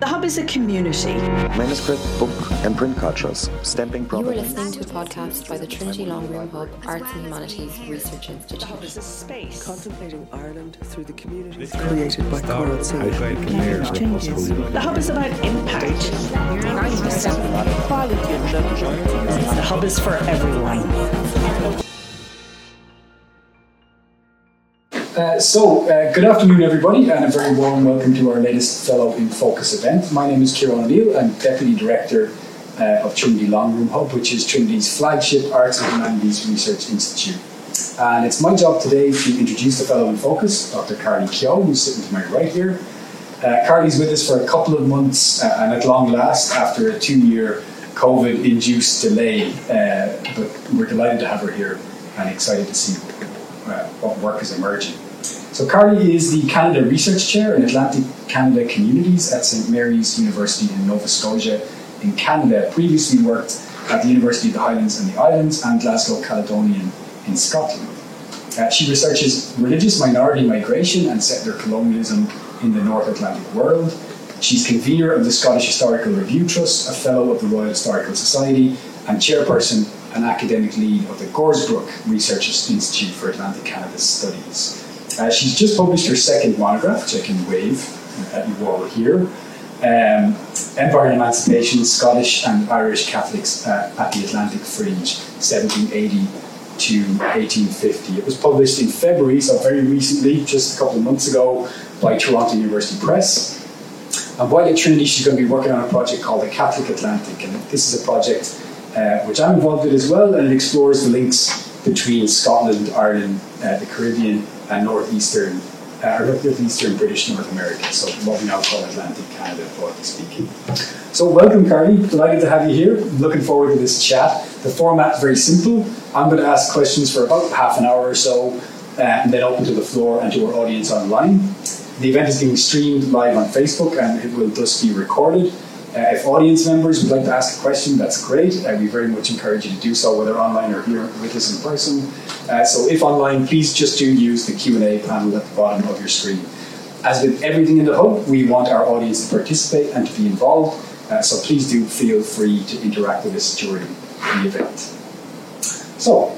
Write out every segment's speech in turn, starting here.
The Hub is a community. Manuscript, book, and print cultures, stamping You are listening to a podcast by the Trinity Long Room Hub Arts and Humanities Research Institute. The Hub is a space. Contemplating Ireland through the communities created by Coral Silver. The Hub is about impact. The Hub is for everyone. Uh, so, uh, good afternoon, everybody, and a very warm welcome to our latest Fellow in Focus event. My name is Kieran O'Neill. I'm Deputy Director uh, of Trinity Long Room Hub, which is Trinity's flagship Arts and Humanities Research Institute. And it's my job today to introduce the Fellow in Focus, Dr. Karly Kehoe, who's sitting to my right here. Uh, Karly's with us for a couple of months, uh, and at long last, after a two-year COVID-induced delay, uh, but we're delighted to have her here and excited to see what work is emerging. So Karly is the Canada Research Chair in Atlantic Canada Communities at St Mary's University in Nova Scotia in Canada. Previously worked at the University of the Highlands and the Islands and Glasgow Caledonian in Scotland. Uh, she researches religious minority migration and settler colonialism in the North Atlantic world. She's convener of the Scottish Historical Review Trust, a fellow of the Royal Historical Society, and chairperson and academic lead of the Gorsebrook Research Institute for Atlantic Canada Studies. Uh, she's just published her second monograph, which I can wave at you all here. Um, Empire and Emancipation, Scottish and Irish Catholics uh, at the Atlantic Fringe, 1780 to 1850. It was published in February, so very recently, just a couple of months ago, by Toronto University Press. And while at Trinity, she's going to be working on a project called the Catholic Atlantic, and this is a project uh, which I'm involved with as well, and it explores the links between Scotland, Ireland, uh, the Caribbean, and northeastern, uh, or northeastern British North America, so what we now call Atlantic Canada, broadly speaking. So, welcome, Karly. Delighted to have you here. Looking forward to this chat. The format's very simple. I'm going to ask questions for about half an hour or so, uh, and then open to the floor and to our audience online. The event is being streamed live on Facebook, and it will thus be recorded. Uh, if audience members would like to ask a question, that's great. Uh, we very much encourage you to do so, whether online or here with us in person. Uh, so if online, please just do use the Q&A panel at the bottom of your screen. As with everything in the Hub, we want our audience to participate and to be involved, uh, so please do feel free to interact with us during the event. So,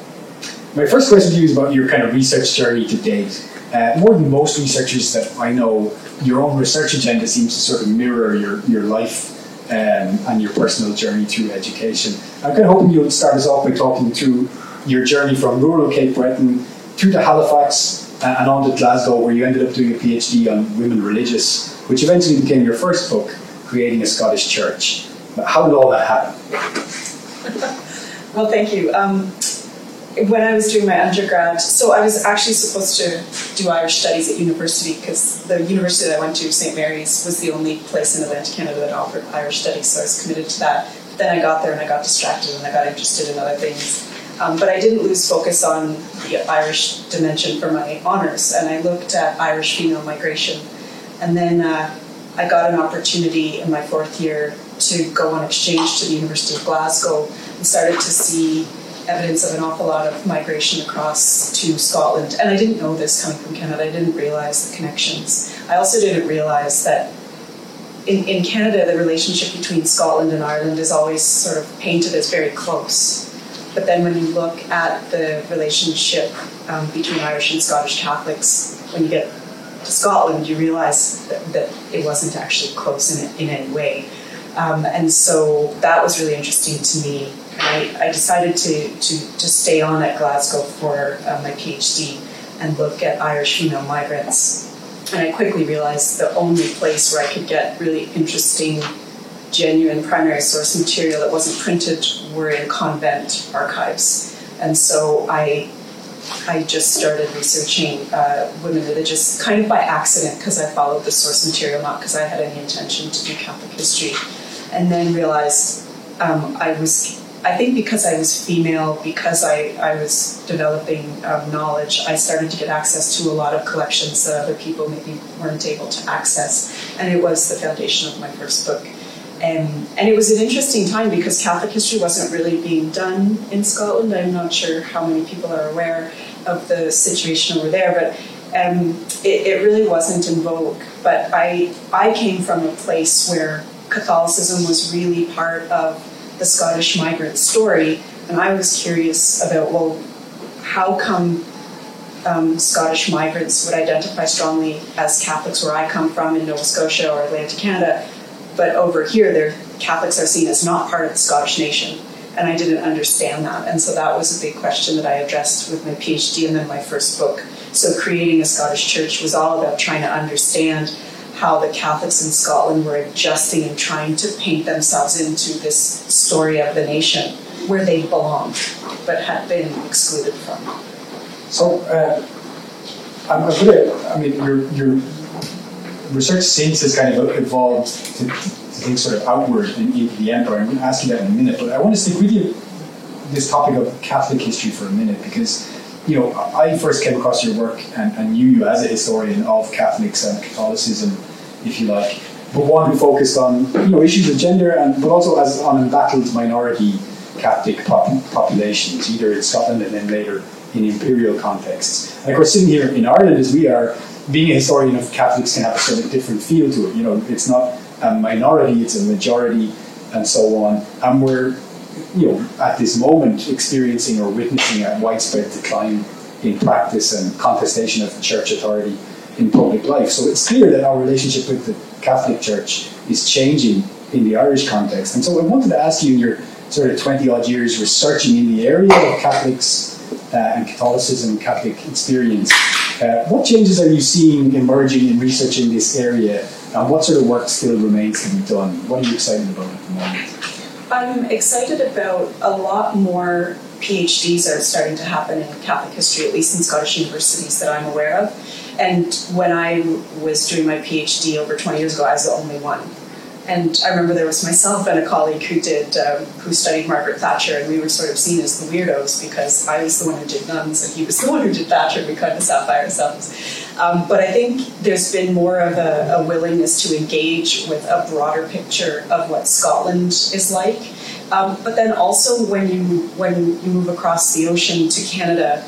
my first question to you is about your kind of research journey to date. Uh, more than most researchers that I know, your own research agenda seems to sort of mirror your, your life um, and your personal journey through education. I'm kind of hoping you'll start us off by talking through your journey from rural Cape Breton through to Halifax uh, and on to Glasgow, where you ended up doing a PhD on women religious, which eventually became your first book, Creating a Scottish Church. How did all that happen? Well, thank you. Um, when I was doing my undergrad, so I was actually supposed to do Irish studies at university because the university that I went to, St. Mary's, was the only place in Atlantic Canada that offered Irish studies, so I was committed to that. Then I got there and I got distracted and I got interested in other things. Um, but I didn't lose focus on the Irish dimension for my honors, and I looked at Irish female migration. And then uh, I got an opportunity in my fourth year to go on exchange to the University of Glasgow and started to see evidence of an awful lot of migration across to Scotland. And I didn't know this coming from Canada, I didn't realize the connections. I also didn't realize that in, in Canada, the relationship between Scotland and Ireland is always sort of painted as very close. But then when you look at the relationship um, between Irish and Scottish Catholics, when you get to Scotland, you realize that, that it wasn't actually close in, in any way. Um, and so that was really interesting to me. I, I decided to, to, to stay on at Glasgow for uh, my PhD and look at Irish female migrants. And I quickly realized the only place where I could get really interesting, genuine primary source material that wasn't printed were in convent archives. And so I I just started researching uh, women religious kind of by accident because I followed the source material, not because I had any intention to do Catholic history. And then realized um, I was, I think because I was female, because I, I was developing um, knowledge, I started to get access to a lot of collections that other people maybe weren't able to access. And it was the foundation of my first book. And, and it was an interesting time because Catholic history wasn't really being done in Scotland. I'm not sure how many people are aware of the situation over there, but um, it, it really wasn't in vogue. But I, I came from a place where Catholicism was really part of the Scottish migrant story, and I was curious about well, how come um, Scottish migrants would identify strongly as Catholics where I come from in Nova Scotia or Atlantic Canada, but over here, their Catholics are seen as not part of the Scottish nation. And I didn't understand that. And so that was a big question that I addressed with my PhD and then my first book. So creating a Scottish church was all about trying to understand how the Catholics in Scotland were adjusting and trying to paint themselves into this story of the nation where they belonged but had been excluded from. So, uh, I'm, I'm gonna, I mean, your, your research since has kind of evolved to, to think sort of outward in, into the empire. I'm going to ask you that in a minute, but I want to stick with you this topic of Catholic history for a minute because, you know, I first came across your work and, and knew you as a historian of Catholics and Catholicism, if you like, but one who focused on, you know, issues of gender and but also as on embattled minority Catholic pop- populations, either in Scotland and then later in imperial contexts. And of course, sitting here in Ireland as we are, being a historian of Catholics can have a sort of different feel to it. You know, it's not a minority, it's a majority, and so on. And we're, you know, at this moment experiencing or witnessing a widespread decline in practice and contestation of church authority in public life. So it's clear that our relationship with the Catholic Church is changing in the Irish context. And so I wanted to ask you in your sort of 20 odd years researching in the area of Catholics uh, and Catholicism, Catholic experience, uh, what changes are you seeing emerging in research in this area, and what sort of work still remains to be done? What are you excited about at the moment? I'm excited about a lot more PhDs are starting to happen in Catholic history, at least in Scottish universities that I'm aware of. And when I was doing my PhD over 20 years ago, I was the only one. And I remember there was myself and a colleague who did um, who studied Margaret Thatcher, and we were sort of seen as the weirdos because I was the one who did nuns and he was the one who did Thatcher. We kind of sat by ourselves. Um, but I think there's been more of a, a, willingness to engage with a broader picture of what Scotland is like. Um, but then also when you when you move across the ocean to Canada.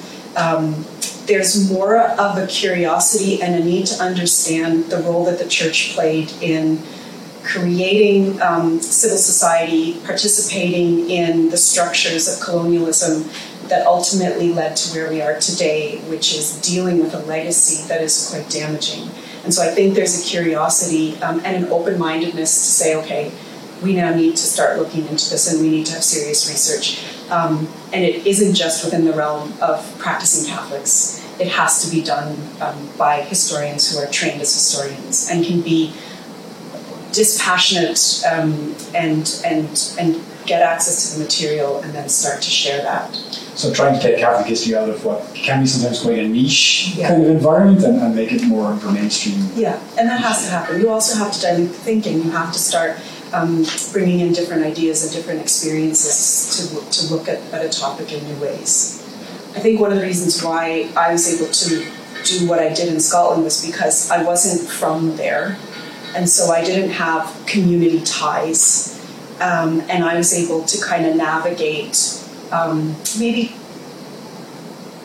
There's more of a curiosity and a need to understand the role that the church played in creating um, civil society, participating in the structures of colonialism that ultimately led to where we are today, which is dealing with a legacy that is quite damaging. And so I think there's a curiosity um, and an open mindedness to say, okay, we now need to start looking into this and we need to have serious research. Um, and it isn't just within the realm of practicing Catholics, it has to be done um, by historians who are trained as historians and can be dispassionate um, and and and get access to the material and then start to share that. So trying to take Catholic history out of what can be sometimes quite a niche Yeah. kind of environment and, and make it more of a mainstream. Yeah, and that has to happen. You also have to dilute the thinking. You have to start um, bringing in different ideas and different experiences to, to look at, at a topic in new ways. I think one of the reasons why I was able to do what I did in Scotland was because I wasn't from there. And so I didn't have community ties. Um, and I was able to kind of navigate um, maybe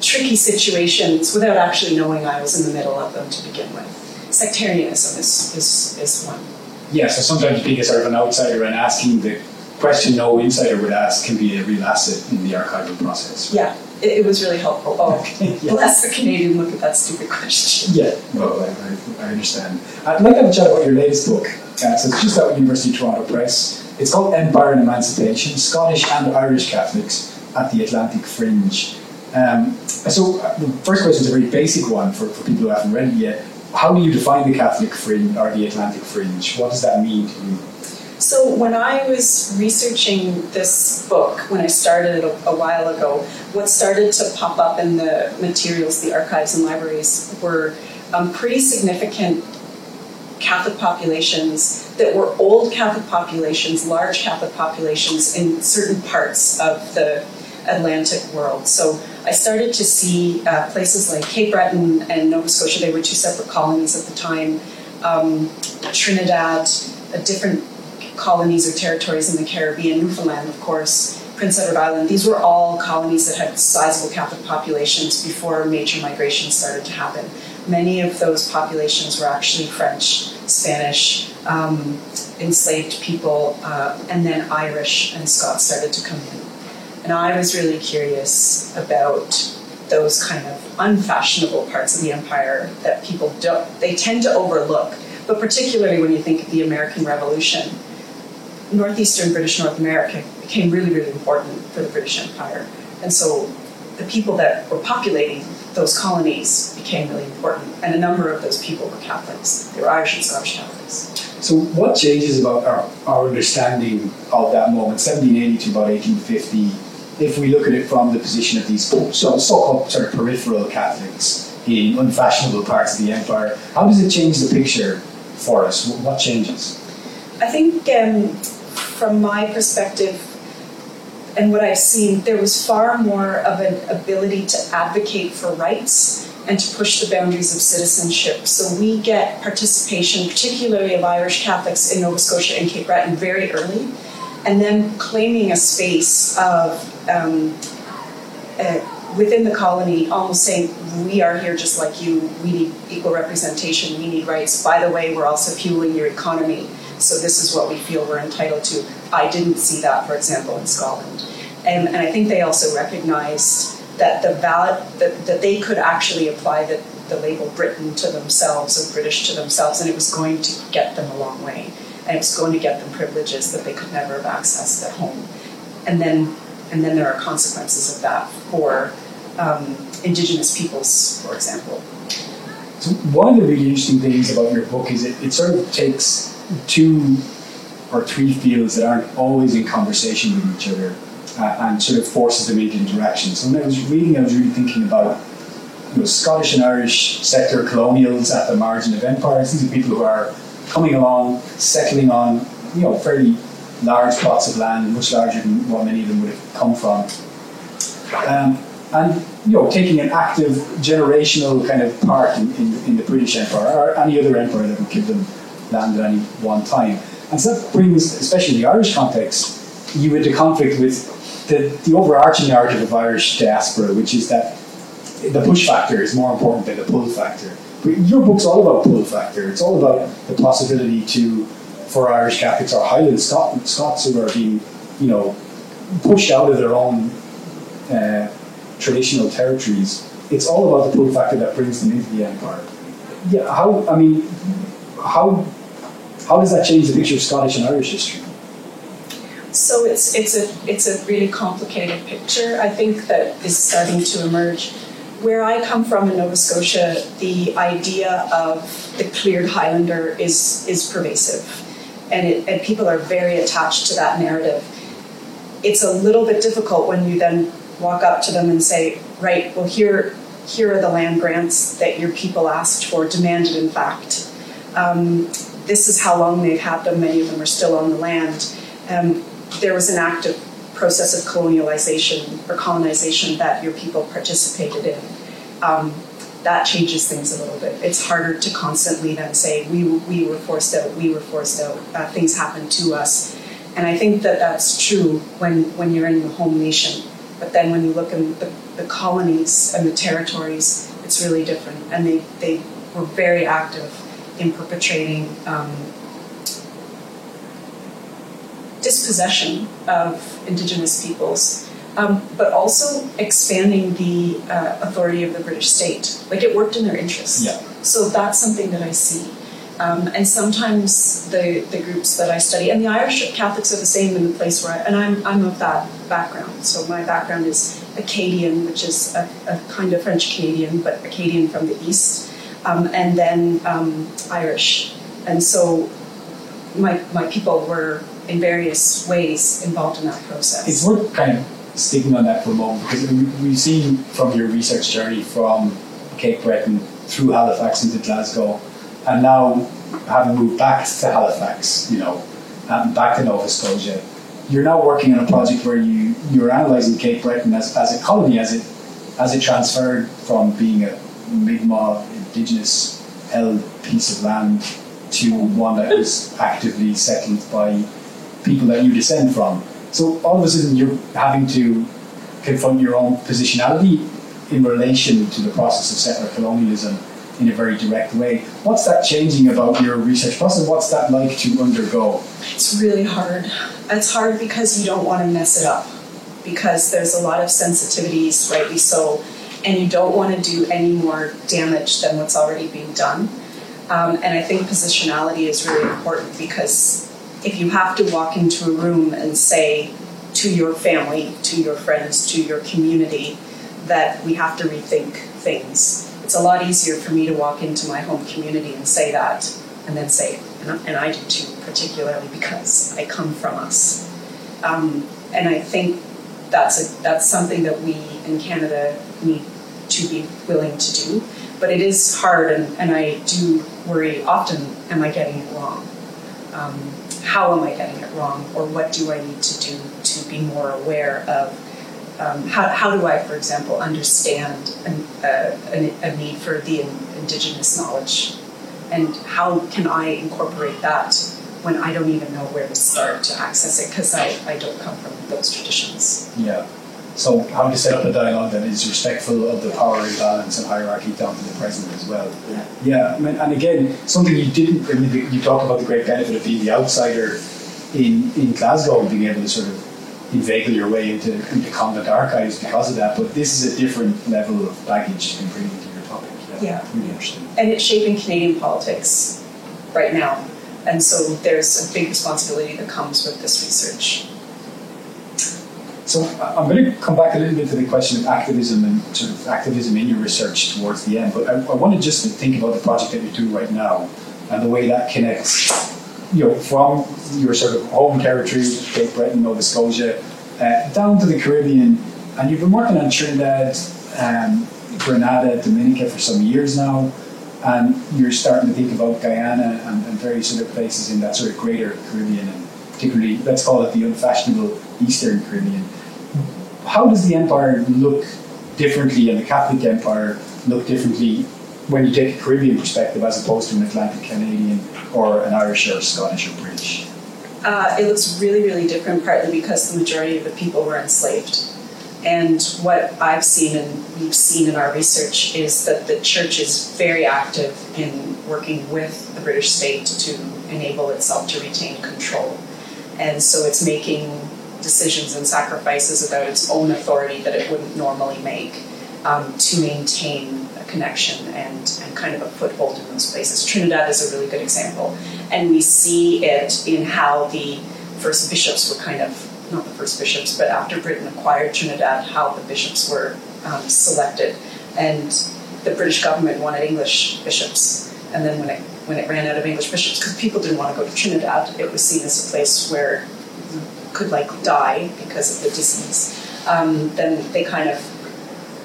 tricky situations without actually knowing I was in the middle of them to begin with. Sectarianism is, is, is one. Yeah, so sometimes being a sort of an outsider and asking the question no insider would ask can be a real asset in the archival process. Yeah, it, it was really helpful. Oh, Yeah. bless the Canadian look at that stupid question. Yeah, well, I, I, I understand. I'd like to have a chat about your latest book. Uh, so it's just out of University of Toronto Press. It's called Empire and Emancipation Scottish and Irish Catholics at the Atlantic Fringe. Um, so, uh, the first question is a very basic one for, for people who haven't read it yet. How do you define the Catholic Fringe or the Atlantic Fringe? What does that mean to you? So when I was researching this book, when I started it a, a while ago, what started to pop up in the materials, the archives and libraries, were um, pretty significant Catholic populations that were old Catholic populations, large Catholic populations in certain parts of the Atlantic world. So I started to see uh, places like Cape Breton and Nova Scotia, they were two separate colonies at the time, um, Trinidad, a different colonies or territories in the Caribbean, Newfoundland, of course, Prince Edward Island. These were all colonies that had sizable Catholic populations before major migration started to happen. many of those populations were actually French, Spanish, um, enslaved people, uh, and then Irish and Scots started to come in. And I was really curious about those kind of unfashionable parts of the empire that people don't, they tend to overlook. But particularly when you think of the American Revolution, northeastern British North America became really, really important for the British Empire. And so the people that were populating those colonies became really important. And a number of those people were Catholics. They were Irish and Scottish Catholics. So, what changes about our, our understanding of that moment, 1780 to about 1850, if we look at it from the position of these so, so-called sort of peripheral Catholics in unfashionable parts of the empire? How does it change the picture for us? What changes? I think, um, from my perspective, and what I've seen, there was far more of an ability to advocate for rights and to push the boundaries of citizenship. So we get participation, particularly of Irish Catholics in Nova Scotia and Cape Breton, very early, and then claiming a space of um, uh, within the colony, almost saying, "We are here just like you. We need equal representation. We need rights. By the way, we're also fueling your economy." So this is what we feel we're entitled to. I didn't see that, for example, in Scotland, and, and I think they also recognized that the valid that, that they could actually apply the, the label Britain to themselves or British to themselves, and it was going to get them a long way, and it was going to get them privileges that they could never have accessed at home, and then and then there are consequences of that for um, Indigenous peoples, for example. So one of the really interesting things about your book is it, it sort of takes two or three fields that aren't always in conversation with each other uh, and sort of forces them into interaction. So when I was reading, I was really thinking about you know, Scottish and Irish settler colonials at the margin of empires. These are people who are coming along, settling on you know fairly large plots of land, much larger than what many of them would have come from. Um, and you know, taking an active generational kind of part in, in, in, the British Empire or any other empire that would give them land at any one time. And so that brings, especially in the Irish context, you into conflict with the, the overarching narrative of Irish diaspora, which is that the push factor is more important than the pull factor. Your book's all about pull factor. It's all about the possibility to, for Irish Catholics or Highland Scot- Scots who are being, you know, pushed out of their own uh, traditional territories. It's all about the pull factor that brings them into the empire. Yeah, how? I mean, how? How does that change the picture of Scottish and Irish history? So it's it's a it's a really complicated picture. I think that is starting to emerge. Where I come from in Nova Scotia, the idea of the cleared Highlander is is pervasive, and it, and people are very attached to that narrative. It's a little bit difficult when you then walk up to them and say, "Right, well here here are the land grants that your people asked for, demanded in fact. Um, this is how long they've had them. Many of them are still on the land." Um, there was an active process of colonialization or colonization that your people participated in. Um, that changes things a little bit. It's harder to constantly then say we we were forced out, we were forced out, uh, things happened to us, and I think that that's true when when you're in the home nation. But then when you look in the, the colonies and the territories, it's really different, and they they were very active in perpetrating um, dispossession of Indigenous peoples, um, but also expanding the uh, authority of the British state. Like it worked in their interests. Yeah. So that's something that I see. Um, and sometimes the, the groups that I study, and the Irish Catholics are the same in the place where I, and I'm, I'm of that background. So my background is Acadian, which is a, a kind of French Canadian, but Acadian from the east, um, and then um, Irish. And so my, my people were in various ways involved in that process. It's worth kind of sticking on that for a moment because we've seen from your research journey from Cape Breton through Halifax into Glasgow, and now having moved back to Halifax, you know, and back to Nova Scotia, you're now working on a project where you you're analysing Cape Breton as, as a colony as it as it transferred from being a Mi'kmaq indigenous held piece of land to one that was actively settled by people that you descend from. So all of a sudden you're having to confront your own positionality in relation to the process of settler colonialism in a very direct way. What's that changing about your research process? What's that like to undergo? It's really hard. It's hard because you don't want to mess it up, because there's a lot of sensitivities, rightly so, and you don't want to do any more damage than what's already being done. Um, and I think positionality is really important because if you have to walk into a room and say to your family, to your friends, to your community, that we have to rethink things, it's a lot easier for me to walk into my home community and say that, and then say, and I do too, particularly because I come from us. Um, and I think that's a, that's something that we in Canada need to be willing to do. But it is hard, and, and I do worry often: Am I getting it wrong? Um, how am I getting it wrong, or what do I need to do to be more aware of um, how, how do I, for example, understand an, uh, a, a, need for the indigenous knowledge? And how can I incorporate that when I don't even know where to start to access it because I, I don't come from those traditions? Yeah. So, how to set up a dialogue that is respectful of the power imbalance and hierarchy down to the present as well. Yeah. Yeah. and again, something you didn't, you talk about the great benefit of being the outsider in, in Glasgow and being able to sort of inveigle your way into, into convent archives because of that, but this is a different level of baggage you can bring into your topic. Yeah, yeah. really interesting. And it's shaping Canadian politics right now, and so there's a big responsibility that comes with this research. So I'm going to come back a little bit to the question of activism and sort of activism in your research towards the end, but I, I wanted just to think about the project that you do right now and the way that connects you know, from your sort of home territory, Cape Breton, Nova Scotia, uh, down to the Caribbean, and you've been working on Trinidad, um, Grenada, Dominica for some years now, and you're starting to think about Guyana and, and various other places in that sort of greater Caribbean, and particularly, let's call it the unfashionable Eastern Caribbean. How does the empire look differently, and the Catholic Empire look differently when you take a Caribbean perspective as opposed to an Atlantic Canadian or an Irish or Scottish or British? Uh, it looks really, really different, partly because the majority of the people were enslaved. And what I've seen and we've seen in our research is that the church is very active in working with the British state to enable itself to retain control. And so it's making decisions and sacrifices about its own authority that it wouldn't normally make um, to maintain a connection and, and kind of a foothold in those places. Trinidad is a really good example. And we see it in how the first bishops were kind of, not the first bishops, but after Britain acquired Trinidad, how the bishops were um, selected. And the British government wanted English bishops. And then when it, when it ran out of English bishops, because people didn't want to go to Trinidad, it was seen as a place where could like die because of the disease. Um, then they kind of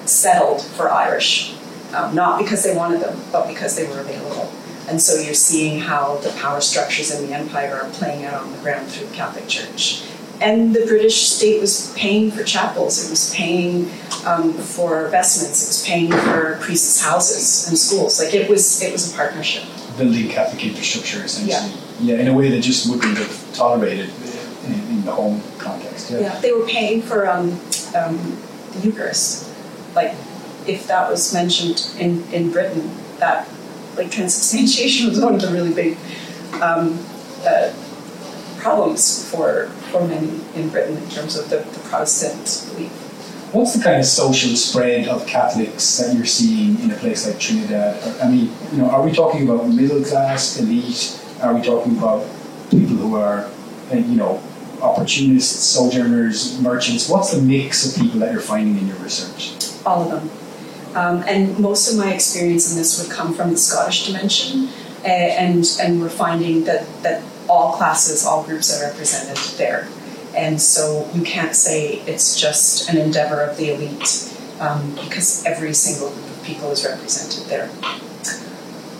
settled for Irish um, not because they wanted them, but because they were available. And so you're seeing how the power structures in the empire are playing out on the ground through the Catholic Church. And the British state was paying for chapels, it was paying um, for vestments, it was paying for priests' houses and schools. Like it was, it was a partnership. Building Catholic infrastructure, essentially. Yeah, yeah in a way that just wouldn't have tolerated in, the home context. Yeah. yeah, they were paying for um, um, the Eucharist. Like if that was mentioned in, in Britain, that like transubstantiation was one of the really big um, uh, problems for for many in Britain in terms of the, the Protestant belief. What's the kind of social spread of Catholics that you're seeing in a place like Trinidad? I mean, you know, are we talking about middle class, elite? Are we talking about people who are, you know, opportunists, sojourners, merchants? What's the mix of people that you're finding in your research? All of them. Um, and most of my experience in this would come from the Scottish dimension, uh, and and we're finding that that all classes, all groups are represented there, and so you can't say it's just an endeavor of the elite um, because every single group of people is represented there.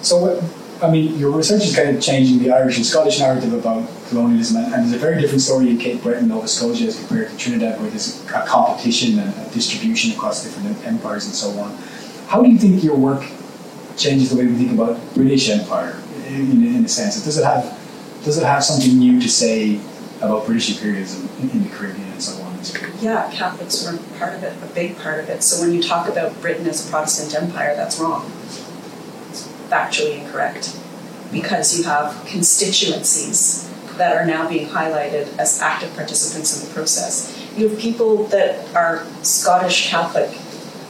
So, I mean, your research is kind of changing the Irish and Scottish narrative about colonialism, and, and there's a very different story in Cape Breton, Nova Scotia, as compared to Trinidad, where there's a competition and a distribution across different empires and so on. How do you think your work changes the way we think about British Empire, in, in a sense? Does it have does it have something new to say about British imperialism in, the Caribbean and so on? Yeah, Catholics were part of it, a big part of it. So when you talk about Britain as a Protestant empire, that's wrong. It's factually incorrect because you have constituencies that are now being highlighted as active participants in the process. You have people that are Scottish Catholic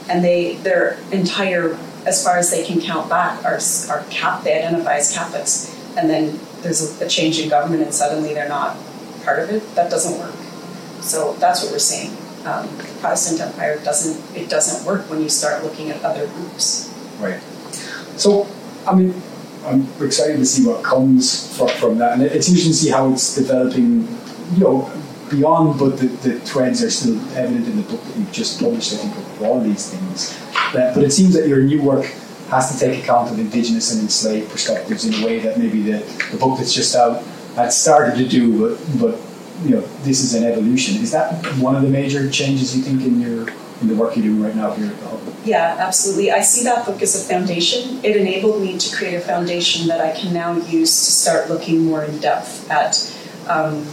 and they their entire as far as they can count back are, are cap, they identify as Catholics and then there's a, a change in government and suddenly they're not part of it. That doesn't work. So that's what we're seeing. Um, Protestant Empire doesn't it doesn't work when you start looking at other groups. Right. So, I mean, I'm excited to see what comes from, that, and it's interesting to see how it's developing. You know, beyond, but the, the threads are still evident in the book that you've just published. I think of all these things, but, but it seems that your new work has to take account of indigenous and enslaved perspectives in a way that maybe the, the book that's just out had started to do, but but you know, this is an evolution. Is that one of the major changes you think in your in the work you're doing right now here at the Hub? Yeah, absolutely. I see that book as a foundation. It enabled me to create a foundation that I can now use to start looking more in depth at um,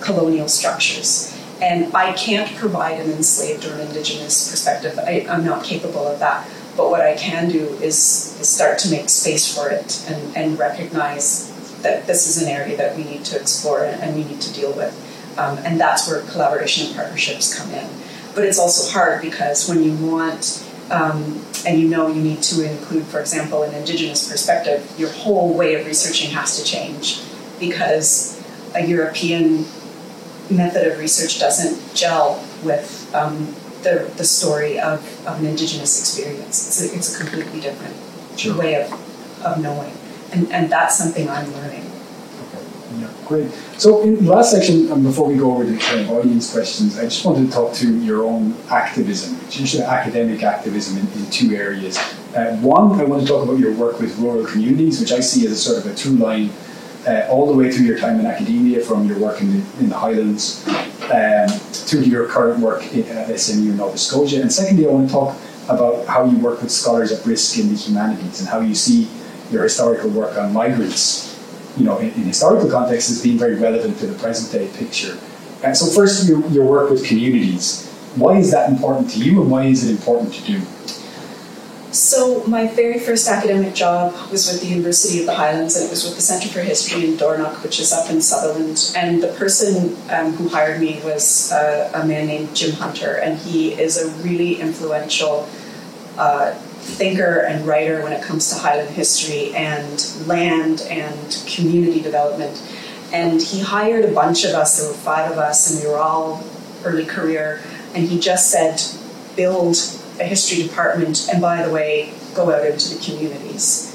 colonial structures. And I can't provide an enslaved or an indigenous perspective. I, I'm not capable of that. But what I can do is, is start to make space for it and, and recognize that this is an area that we need to explore and we need to deal with. Um, and that's where collaboration and partnerships come in. But it's also hard because when you want, um, and you know you need to include, for example, an Indigenous perspective, your whole way of researching has to change because a European method of research doesn't gel with um, the, the story of, of an Indigenous experience. It's a, it's a completely different Sure. way of, of knowing. And, and that's something I'm learning. Great. So in the last section, um, before we go over the kind of audience questions, I just wanted to talk to your own activism, usually academic activism in, in two areas. Uh, one, I want to talk about your work with rural communities, which I see as a sort of a through line uh, all the way through your time in academia, from your work in the, in the Highlands um, to your current work at SMU in Nova Scotia. And secondly, I want to talk about how you work with scholars at risk in the humanities and how you see your historical work on migrants, you know, in, in historical context as being very relevant to the present day picture. And so first, your, your work with communities. Why is that important to you and why is it important to do? So, my very first academic job was with the University of the Highlands, and it was with the Centre for History in Dornoch, which is up in Sutherland. And the person um, who hired me was uh, a man named Jim Hunter, and he is a really influential uh, thinker and writer when it comes to Highland history and land and community development. And he hired a bunch of us, there were five of us, and we were all early career, and he just said, build a history department, and by the way, go out into the communities.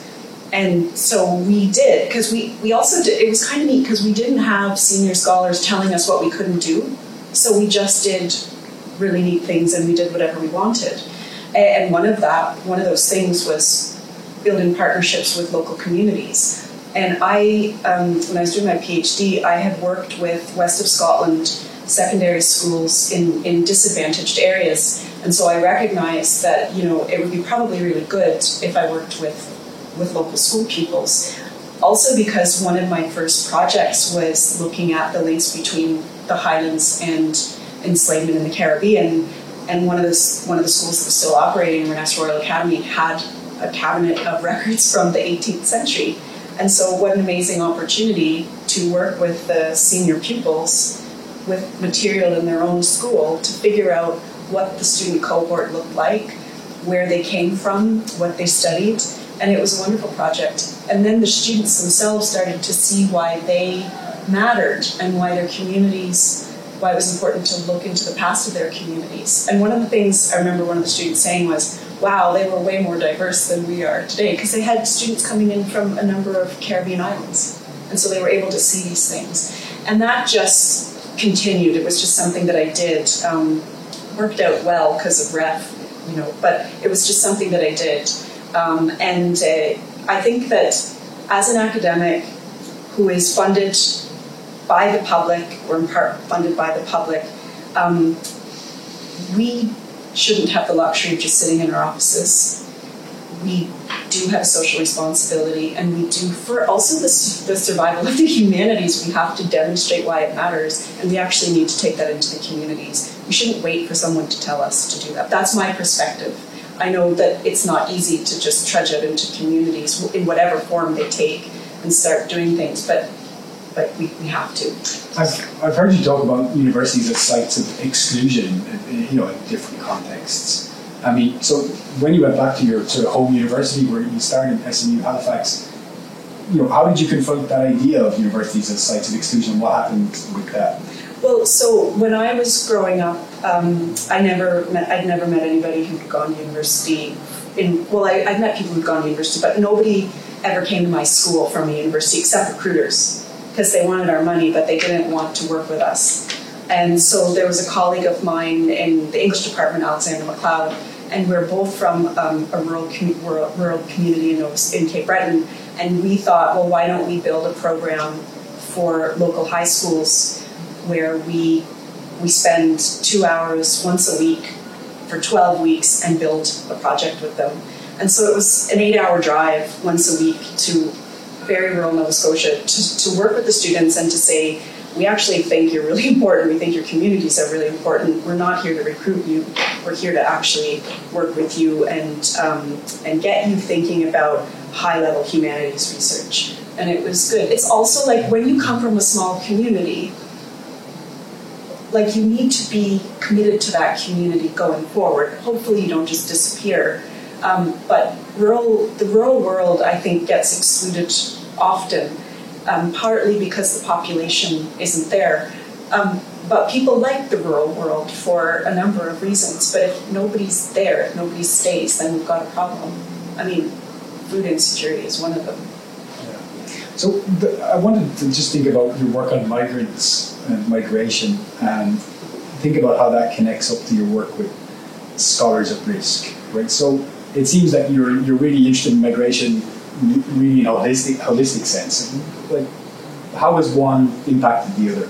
And so we did, because we, we also did, it was kind of neat because we didn't have senior scholars telling us what we couldn't do. So we just did really neat things and we did whatever we wanted. And one of that, one of those things was building partnerships with local communities. And I, um, when I was doing my PhD, I had worked with West of Scotland secondary schools in, in disadvantaged areas. And so I recognized that, you know, it would be probably really good if I worked with, with local school pupils. Also because one of my first projects was looking at the links between the Highlands and enslavement in the Caribbean. And one of the, one of the schools that was still operating, Inverness Royal Academy, had a cabinet of records from the 18th century. And so, what an amazing opportunity to work with the senior pupils with material in their own school to figure out what the student cohort looked like, where they came from, what they studied, and it was a wonderful project. And then the students themselves started to see why they mattered and why their communities, why it was important to look into the past of their communities. And one of the things I remember one of the students saying was, wow, they were way more diverse than we are today, because they had students coming in from a number of Caribbean islands. And so they were able to see these things. And that just continued. It was just something that I did. Um, worked out well because of ref, you know, but it was just something that I did. Um, and uh, I think that as an academic who is funded by the public, or in part funded by the public, um, we shouldn't have the luxury of just sitting in our offices. We do have social responsibility, and we do for also the, the survival of the humanities. We have to demonstrate why it matters, and we actually need to take that into the communities. We shouldn't wait for someone to tell us to do that. That's my perspective. I know that it's not easy to just trudge out into communities in whatever form they take and start doing things, but but we, we have to. I've, I've heard you talk about universities as sites of exclusion, you know, in different contexts. I mean, so when you went back to your sort of home university where you started SMU Halifax, you know, how did you confront that idea of universities as sites of exclusion? What happened with that? Well, so when I was growing up, um, I never met, I'd never met anybody who'd gone to university. In well, I, I'd met people who'd gone to university, but nobody ever came to my school from a university except recruiters because they wanted our money, but they didn't want to work with us. And so there was a colleague of mine in the English department, Alexander MacLeod, and we are both from um, a rural, com- rural, rural community in, in Cape Breton. And we thought, well, why don't we build a program for local high schools where we we spend two hours once a week for 12 weeks and build a project with them. And so it was an eight hour drive once a week to very rural Nova Scotia to, to work with the students and to say, we actually think you're really important. We think your communities are really important. We're not here to recruit you. We're here to actually work with you and um, and get you thinking about high level humanities research. And it was good. It's also like when you come from a small community, like you need to be committed to that community going forward. Hopefully, you don't just disappear. Um, but rural, the rural world, I think, gets excluded often, um, partly because the population isn't there. Um, but people like the rural world for a number of reasons. But if nobody's there, if nobody stays, then we've got a problem. I mean, food insecurity is one of them. So the, I wanted to just think about your work on migrants and migration and think about how that connects up to your work with scholars at risk, right? So it seems that you're you're really interested in migration, really in a holistic holistic sense. Like, how has one impacted the other?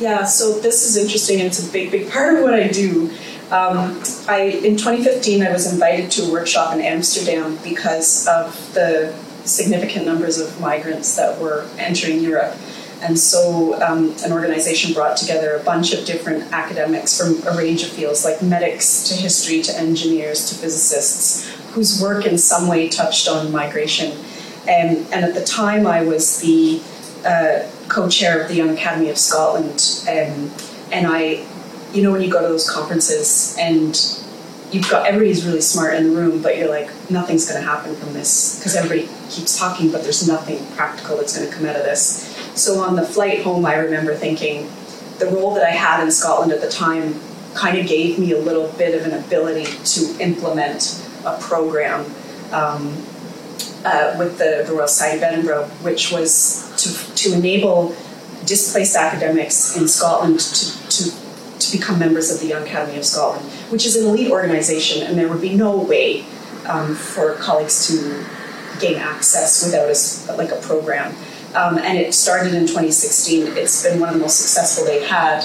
Yeah, so this is interesting, it's a big, big part of what I do. Um, I in 2015 I was invited to a workshop in Amsterdam because of the significant numbers of migrants that were entering Europe. And so um, an organization brought together a bunch of different academics from a range of fields, like medics to history to engineers to physicists, whose work in some way touched on migration. Um, and at the time, I was the uh, co-chair of the Young Academy of Scotland, um, and I, you know, when you go to those conferences and you've got everybody's really smart in the room, but you're like, nothing's going to happen from this because everybody keeps talking, but there's nothing practical that's going to come out of this. So on the flight home, I remember thinking the role that I had in Scotland at the time kind of gave me a little bit of an ability to implement a program um, uh, with the, the Royal Society of Edinburgh, which was to, to enable displaced academics in Scotland to, to, to become members of the Young Academy of Scotland, which is an elite organization, and there would be no way um, for colleagues to gain access without a, like a program. Um, and it started in 2016. It's been one of the most successful they've had.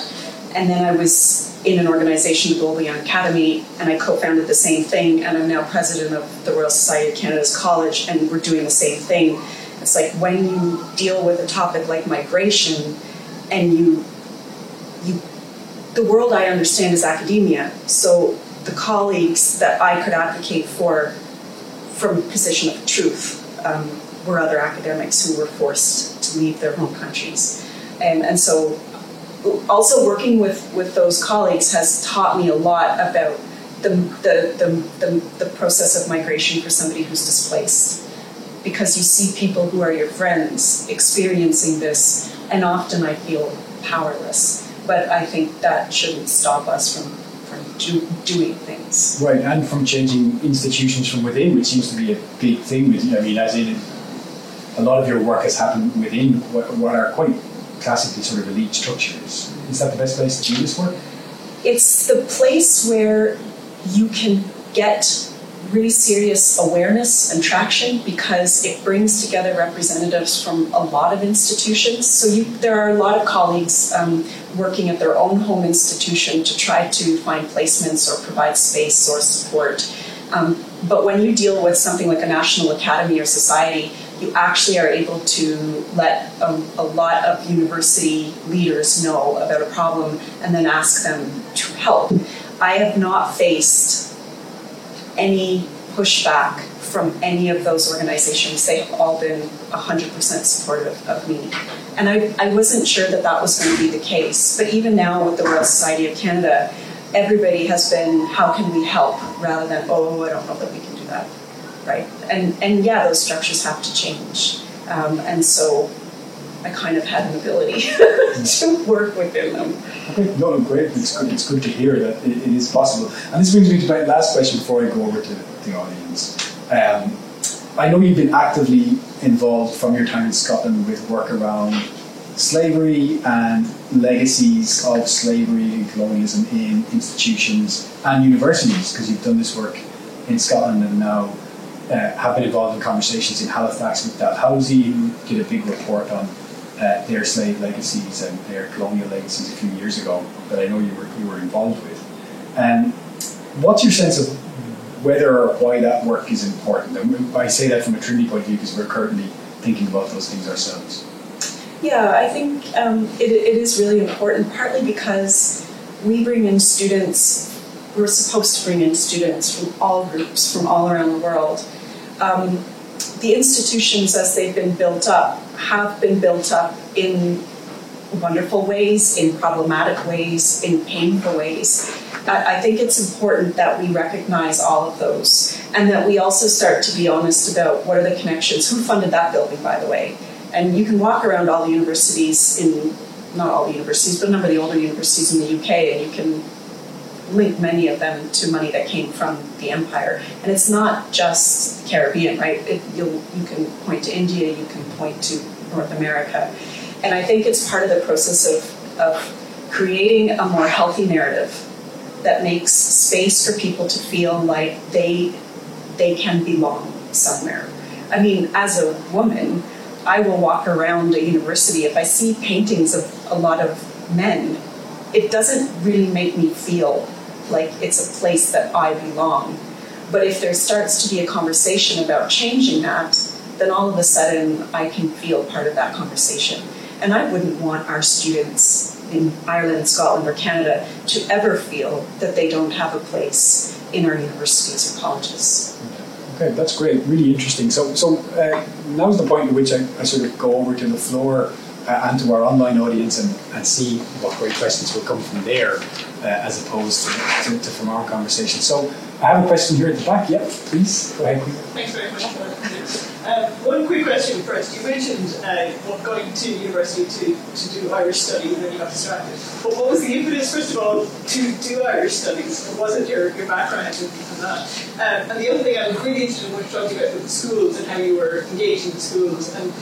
And then I was in an organization, the Young Academy, and I co-founded the same thing. And I'm now president of the Royal Society of Canada's College, and we're doing the same thing. It's like when you deal with a topic like migration, and you, you, the world I understand is academia. So the colleagues that I could advocate for, from a position of truth. Um, were other academics who were forced to leave their home countries. And, and so, also working with, with those colleagues has taught me a lot about the, the, the, the, the process of migration for somebody who's displaced. Because you see people who are your friends experiencing this, and often I feel powerless. But I think that shouldn't stop us from, from do, doing things. Right, and from changing institutions from within, which seems to be a big thing. With, I mean, as in a lot of your work has happened within what, what are quite classically sort of elite structures. Is that the best place to do this work? It's the place where you can get really serious awareness and traction because it brings together representatives from a lot of institutions. So you, there are a lot of colleagues um, working at their own home institution to try to find placements or provide space or support. Um, but when you deal with something like a national academy or society, you actually are able to let a, a, lot of university leaders know about a problem and then ask them to help. I have not faced any pushback from any of those organizations. They've all been 100% supportive of me. And I, I wasn't sure that that was going to be the case. But even now with the Royal Society of Canada, everybody has been, how can we help, rather than, oh, I don't know that we can do that, right? And, and yeah, those structures have to change. Um, and so I kind of had an ability to work within them. Okay, no, no, great. It's good, it's good to hear that it, it is possible. And this brings me to my last question before I go over to the audience. Um, I know you've been actively involved from your time in Scotland with work around slavery and legacies of slavery and colonialism in institutions and universities because you've done this work in Scotland and now uh, have been involved in conversations in Halifax with Dalhousie, who did a big report on uh, their slave legacies and their colonial legacies a few years ago that I know you were you were involved with. And um, what's your sense of whether or why that work is important? And I say that from a Trinity point of view because we're currently thinking about those things ourselves. Yeah, I think um, it, it is really important, partly because we bring in students, we're supposed to bring in students from all groups, from all around the world. Um, the institutions, as they've been built up, have been built up in wonderful ways, in problematic ways, in painful ways. I think it's important that we recognize all of those and that we also start to be honest about what are the connections. Who funded that building, by the way? And you can walk around all the universities in, not all the universities, but a number of the older universities in the UK, and you can link many of them to money that came from the empire. And it's not just the Caribbean, right? It, you can point to India, you can point to North America. And I think it's part of the process of, of creating a more healthy narrative that makes space for people to feel like they they can belong somewhere. I mean, as a woman, I will walk around a university if I see paintings of a lot of men, it doesn't really make me feel like it's a place that I belong. But if there starts to be a conversation about changing that, then all of a sudden I can feel part of that conversation. And I wouldn't want our students in Ireland, Scotland, or Canada to ever feel that they don't have a place in our universities or colleges. Okay, that's great. Really interesting. So, so uh, now's the point at which I, I, sort of go over to the floor uh, and to our online audience and, and see what great questions will come from there uh, as opposed to, to, to, from our conversation. So, I have a question here at the back. Yep, please go ahead. Thanks very much. Um, one quick question first. You mentioned uh, going to university to, to do Irish studies and then you got distracted. But what was the impetus, first of all, to do Irish studies? was it your, your background and that? Um, and the other thing I was really interested in what you talking about with the schools and how you were engaged in the schools. And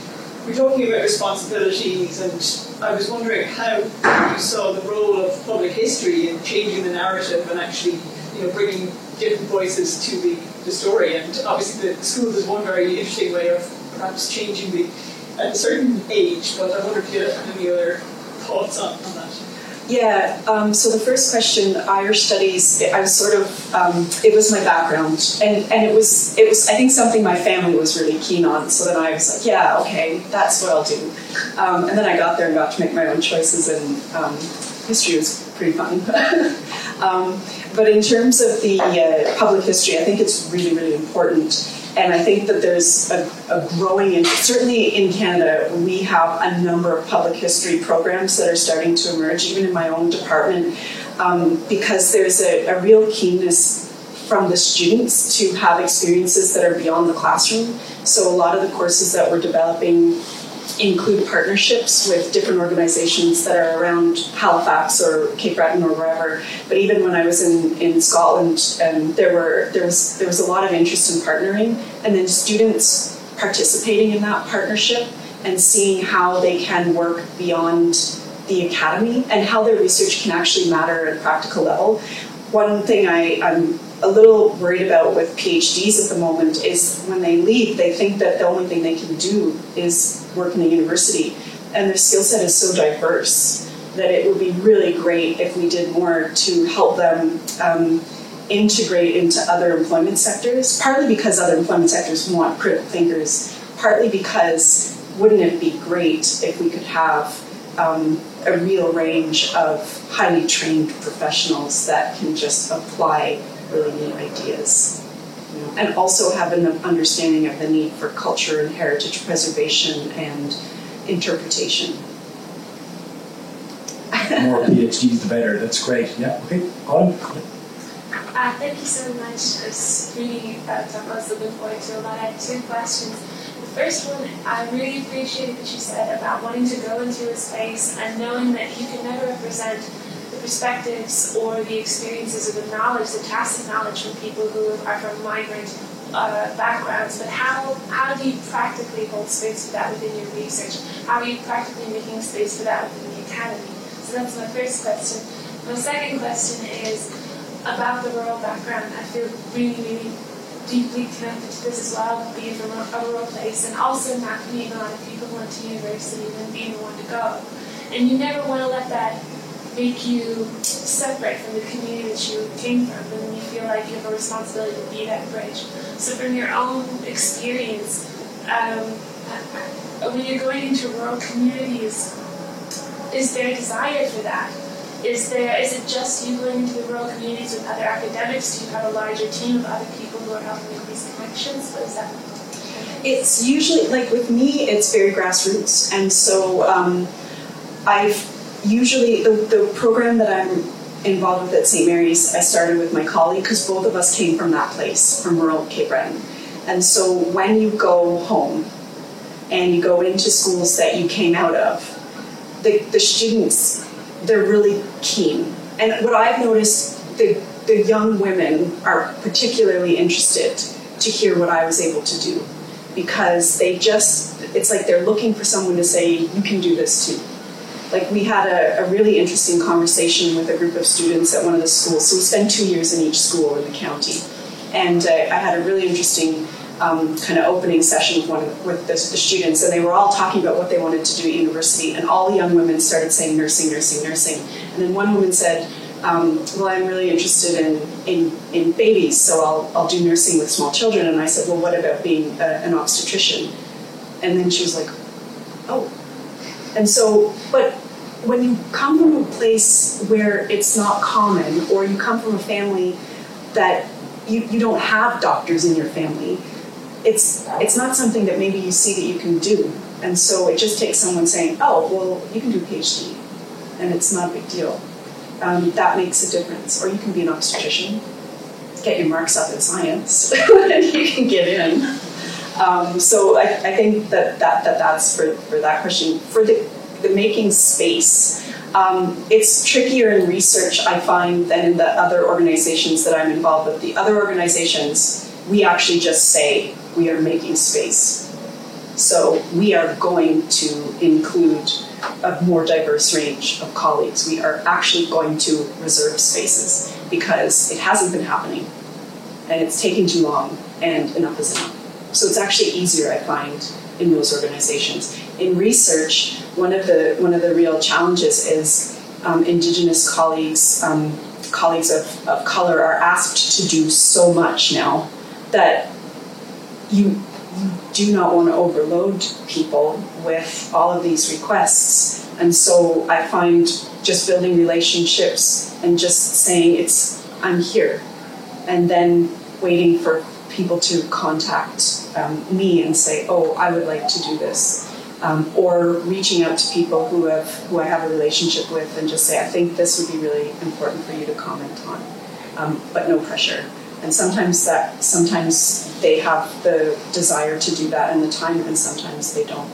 we're talking about responsibilities, and I was wondering how you saw the role of public history in changing the narrative and actually you know, bringing different voices to the, the story. And obviously, the school is one very interesting way of perhaps changing the at a certain age. But I wonder if you have any other thoughts on, on that. Yeah, um, so the first question, Irish studies, I was sort of, um, it was my background. And, and it was, it was, I think something my family was really keen on. So then I was like, yeah, okay, that's what I'll do. Um, and then I got there and got to make my own choices, and um, history was pretty fun. Um, but in terms of the uh, public history, I think it's really, really important. And I think that there's a, a growing. Certainly in Canada, we have a number of public history programs that are starting to emerge, even in my own department, um, because there's a, a real keenness from the students to have experiences that are beyond the classroom. So a lot of the courses that we're developing include partnerships with different organizations that are around Halifax or Cape Breton or wherever. But even when I was in, in Scotland, um, there were there was there was a lot of interest in partnering, and then students participating in that partnership and seeing how they can work beyond the academy and how their research can actually matter at a practical level. One thing I, I'm a little worried about with PhDs at the moment is when they leave, they think that the only thing they can do is work in a university, and their skill set is so diverse that it would be really great if we did more to help them um, integrate into other employment sectors. Partly because other employment sectors want critical thinkers, partly because wouldn't it be great if we could have um, a real range of highly trained professionals that can just apply really neat ideas. and also have an understanding of the need for culture and heritage preservation and interpretation. The more PhDs, the better. That's great. Yeah. Okay. Autumn. Uh, thank you so much. It's really uh, I was looking forward to a lot. I have two questions. The first one, I really appreciated what you said about wanting to go into a space and knowing that you can never represent the perspectives or the experiences or the knowledge, the tacit knowledge from people who are from migrant uh, backgrounds, but how, how do you practically hold space for that within your research? How are you practically making space for that within the academy? So that's my first question. My second question is about the rural background. I feel really, really deeply connected to this as well, being from a rural place, and also not meeting a lot of people who went to university and being the one to go. And you never want to let that make you separate from the community that you came from, and you feel like you have a responsibility to be that bridge. So, from your own experience, um, when you're going into rural communities, is there a desire for that? Is there is it just you going into the rural communities with other academics? Do you have a larger team of other people who are helping make these connections? What is that? It's usually like with me, it's very grassroots, and so um, I've usually the, the program that I'm involved with at St. Mary's, I started with my colleague because both of us came from that place, from rural Cape Breton. And so when you go home and you go into schools that you came out of, the, the students, they're really keen. And what I've noticed, the, the young women are particularly interested to hear what I was able to do because they just, it's like they're looking for someone to say, you can do this too like we had a, a, really interesting conversation with a group of students at one of the schools. So we spend two years in each school in the county, and uh, I had a really interesting um, kind of opening session with one of, with the, the, students, and they were all talking about what they wanted to do at university, and all the young women started saying nursing, nursing, nursing, and then one woman said. Um, well, I'm really interested in, in, in babies, so I'll, I'll do nursing with small children. And I said, well, what about being a, an obstetrician? And then she was like, oh, and so, but when you come from a place where it's not common, or you come from a family that you, you don't have doctors in your family, it's it's not something that maybe you see that you can do. And so it just takes someone saying, "Oh, well, you can do a PhD," and it's not a big deal. Um, that makes a difference. Or you can be an obstetrician, get your marks up in science, and you can get in. Um, so I, I, think that, that, that that's for, for that question. For the, the making space, um, it's trickier in research, I find, than in the other organizations that I'm involved with. The other organizations, we actually just say we are making space. So we are going to include a more diverse range of colleagues. We are actually going to reserve spaces because it hasn't been happening and it's taking too long and enough is enough. So it's actually easier, I find, in those organizations. In research, one of the one of the real challenges is um, Indigenous colleagues, um, colleagues of, of color, are asked to do so much now that you you do not want to overload people with all of these requests. And so I find just building relationships and just saying it's I'm here, and then waiting for people to contact um, me and say, "Oh, I would like to do this," um, or reaching out to people who have who I have a relationship with and just say, "I think this would be really important for you to comment on," um, but no pressure. And sometimes that sometimes they have the desire to do that and the time, and sometimes they don't.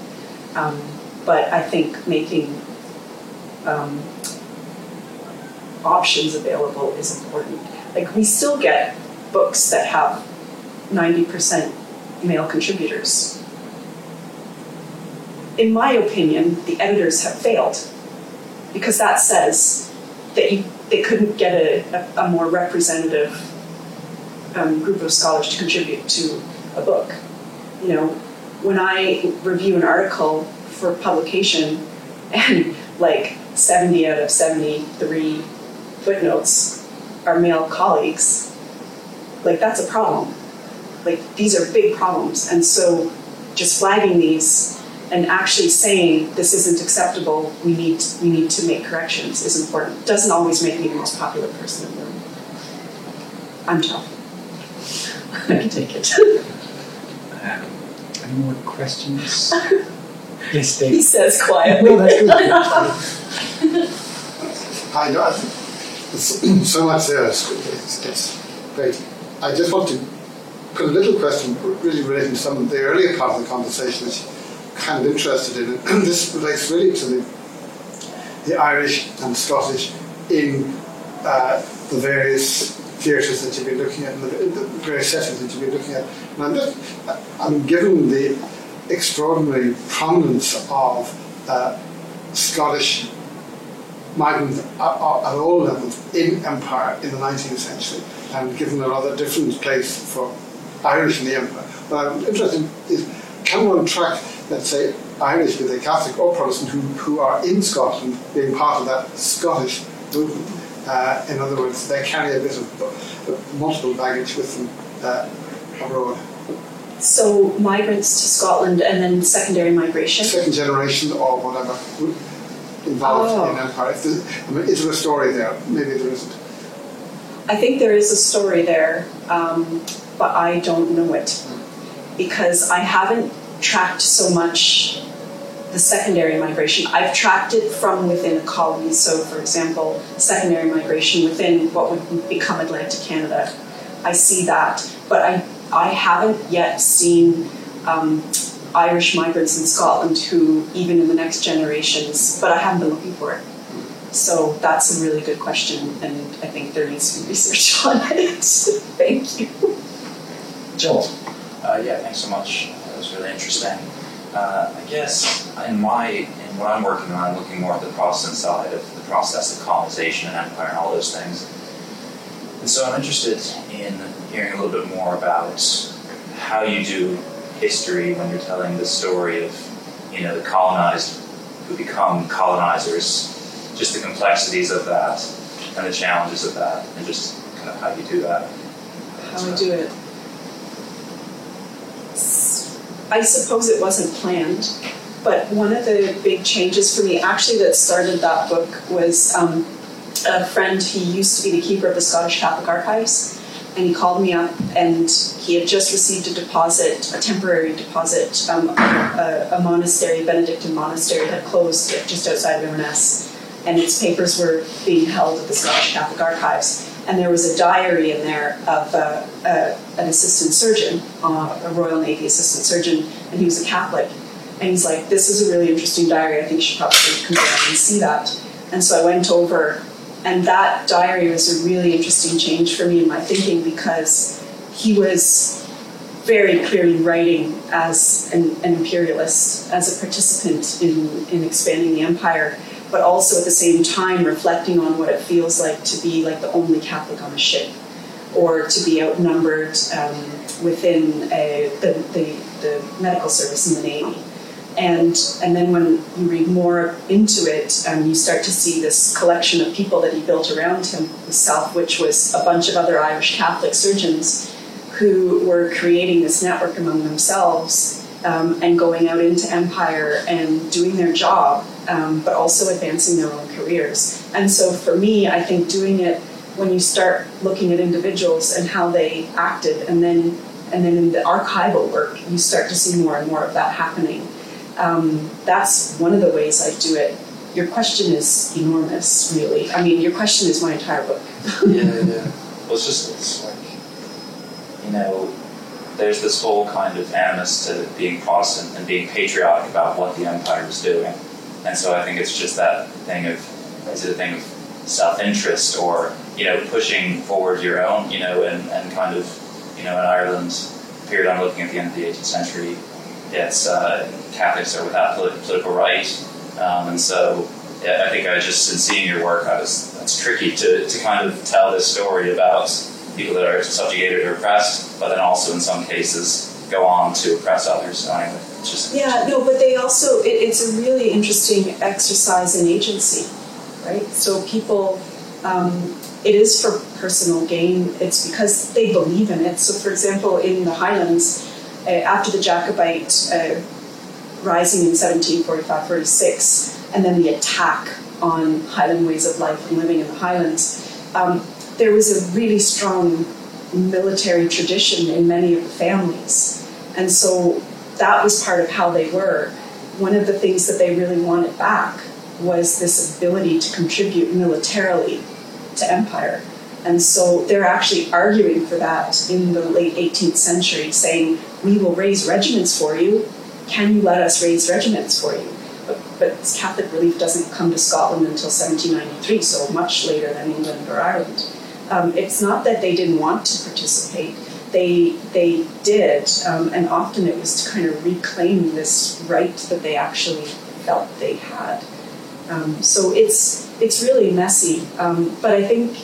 Um, but I think making um, options available is important. Like we still get books that have 90% male contributors. In my opinion, the editors have failed because that says that you, they couldn't get a, a, a more representative um, group of scholars to contribute to a book. You know, when I review an article for publication and like 70 out of 73 footnotes are male colleagues, like that's a problem like these are big problems. And so just flagging these and actually saying this isn't acceptable, we need we need to make corrections is important. Doesn't always make me the most popular person in the room. I'm tough. I can take it. Um, any more questions? yes, Dave. He Dave. says quietly. No, that's good. I know. So much there. It's, it's, it's great. I just want to a little question really relating to some of the earlier part of the conversation which I'm kind of interested in. This relates really to the, the Irish and Scottish in uh, the various theatres that you've been looking at, and the, the various settings that you've been looking at. And I'm just, I'm given the extraordinary prominence of uh, Scottish migrants at, at all levels in empire in the 19th century and given a rather different place for Irish in the empire. What I'm interested in is can one track, let's say, Irish, be they Catholic or Protestant, who, who are in Scotland being part of that Scottish movement? Uh, in other words, they carry a bit of multiple baggage with them uh, abroad. So migrants to Scotland and then secondary migration. Second generation or whatever involved Oh. in empire. I mean, is there a story there? Maybe there isn't. I think there is a story there, um, but I don't know it because I haven't tracked so much the secondary migration. I've tracked it from within a colony. So, for example, secondary migration within what would become Atlantic Canada. I see that, but I I haven't yet seen. Um, Irish migrants in Scotland who, even in the next generations, but I haven't been looking for it. So that's a really good question, and I think there needs to be research on it. Thank you. Joel. Uh, yeah, thanks so much. That was really interesting. Uh, I guess in my in what I'm working on, I'm looking more at the Protestant side of the process of colonization and empire and all those things. And so I'm interested in hearing a little bit more about how you do history when you're telling the story of, you know, the colonized who become colonizers, just the complexities of that and the challenges of that, and just kind of how you do that. How I do it. I suppose it wasn't planned, but one of the big changes for me, actually, that started that book was um, a friend. who used to be the keeper of the Scottish Catholic Archives, and he called me up, and he had just received a deposit, a temporary deposit. Um, a, a monastery, Benedictine monastery, had closed just outside of Inverness, and its papers were being held at the Scottish Catholic Archives. And there was a diary in there of uh, uh, an assistant surgeon, uh, a Royal Navy assistant surgeon, and he was a Catholic. And he's like, "This is a really interesting diary. I think you should probably come down and see that." And so I went over, and that diary was a really interesting change for me in my thinking because he was very clearly writing as an, an imperialist, as a participant in, in expanding the empire, but also at the same time reflecting on what it feels like to be like the only Catholic on a ship, or to be outnumbered um, within the, the, the medical service in the Navy. And, and then when you read more into it, um, you start to see this collection of people that he built around him, himself, which was a bunch of other Irish Catholic surgeons who were creating this network among themselves um, and going out into empire and doing their job, um, but also advancing their own careers. And so for me, I think doing it when you start looking at individuals and how they acted, and then and then in the archival work, you start to see more and more of that happening. Um, that's one of the ways I do it. Your question is enormous, really. I mean, your question is my entire book. yeah, yeah. Well, it's just it's like you know, there's this whole kind of animus to being Protestant and being patriotic about what the empire was doing, and so I think it's just that thing of is it a thing of self-interest or you know pushing forward your own you know and, and kind of you know in Ireland period I'm looking at the end of the 18th century it's uh, Catholics are without polit- political right. Um, and so yeah, I think I just in seeing your work I was it's tricky to, to kind of tell this story about people that are subjugated or oppressed but then also in some cases go on to oppress others anyway just Yeah, no, but they also, it, it's a really interesting exercise in agency, right? So people, um, it is for personal gain, it's because they believe in it. So, for example, in the Highlands, uh, after the Jacobite uh, rising in 1745 46, and then the attack on Highland ways of life and living in the Highlands, um, there was a really strong military tradition in many of the families. And so that was part of how they were. One of the things that they really wanted back was this ability to contribute militarily to empire. And so they're actually arguing for that in the late 18th century, saying, We will raise regiments for you. Can you let us raise regiments for you? But, but Catholic relief doesn't come to Scotland until 1793, so much later than England or Ireland. Um, it's not that they didn't want to participate, they, they did, um, and often it was to kind of reclaim this right that they actually felt they had. Um, so it's, it's really messy, um, but I think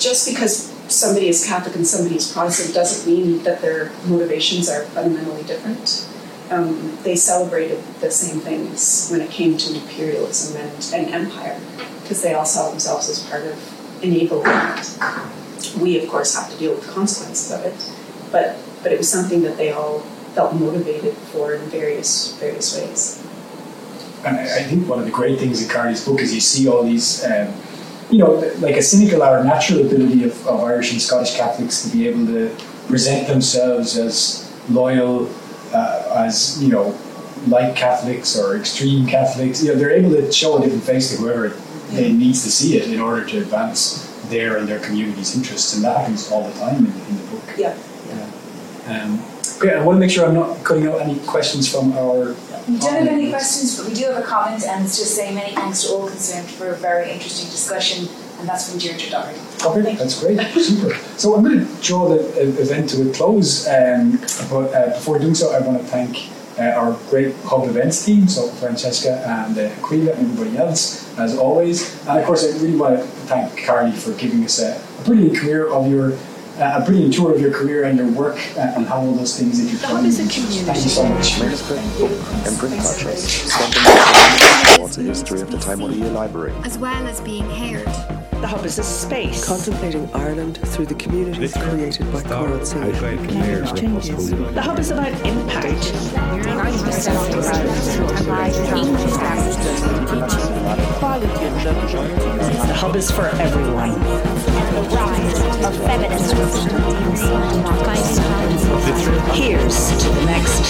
just because somebody is Catholic and somebody is Protestant doesn't mean that their motivations are fundamentally different. Um, they celebrated the same things when it came to imperialism and, and empire, because they all saw themselves as part of enabling that. We, of course, have to deal with the consequences of it, but but it was something that they all felt motivated for in various various ways. And I think one of the great things in Karly's book is you see all these, um, you know, like a cynical or natural ability of, of Irish and Scottish Catholics to be able to present themselves as loyal, uh, as you know, like Catholics or extreme Catholics. You know, they're able to show a different face to whoever they needs to see it in order to advance their and their community's interests, and that happens all the time in, in the book. Yeah. Um, okay, I want to make sure I'm not cutting out any questions from our. We don't have any questions, but we do have a comment, and it's just saying many thanks to all concerned for a very interesting discussion, and that's from Deirdre Doherty. Okay, that's great, super. So I'm going to draw the event to a close, um, but uh, before doing so, I want to thank uh, our great hub events team, so Francesca and uh, Aquila and everybody else, as always. And of course, I really want to thank Karly for giving us a, a brilliant career of your. Uh, a brilliant tour of your career and your work uh, and how all those things intertwine. Thank you so much. Manuscript, book, and print cultures, stamping towards a history of the Time O'Neill Library. as well as being heard. The hub is a space. Contemplating Ireland through the communities created by Coral Sea. The hub is about impact. The hub is for everyone. The rise of feminism. Here's to the next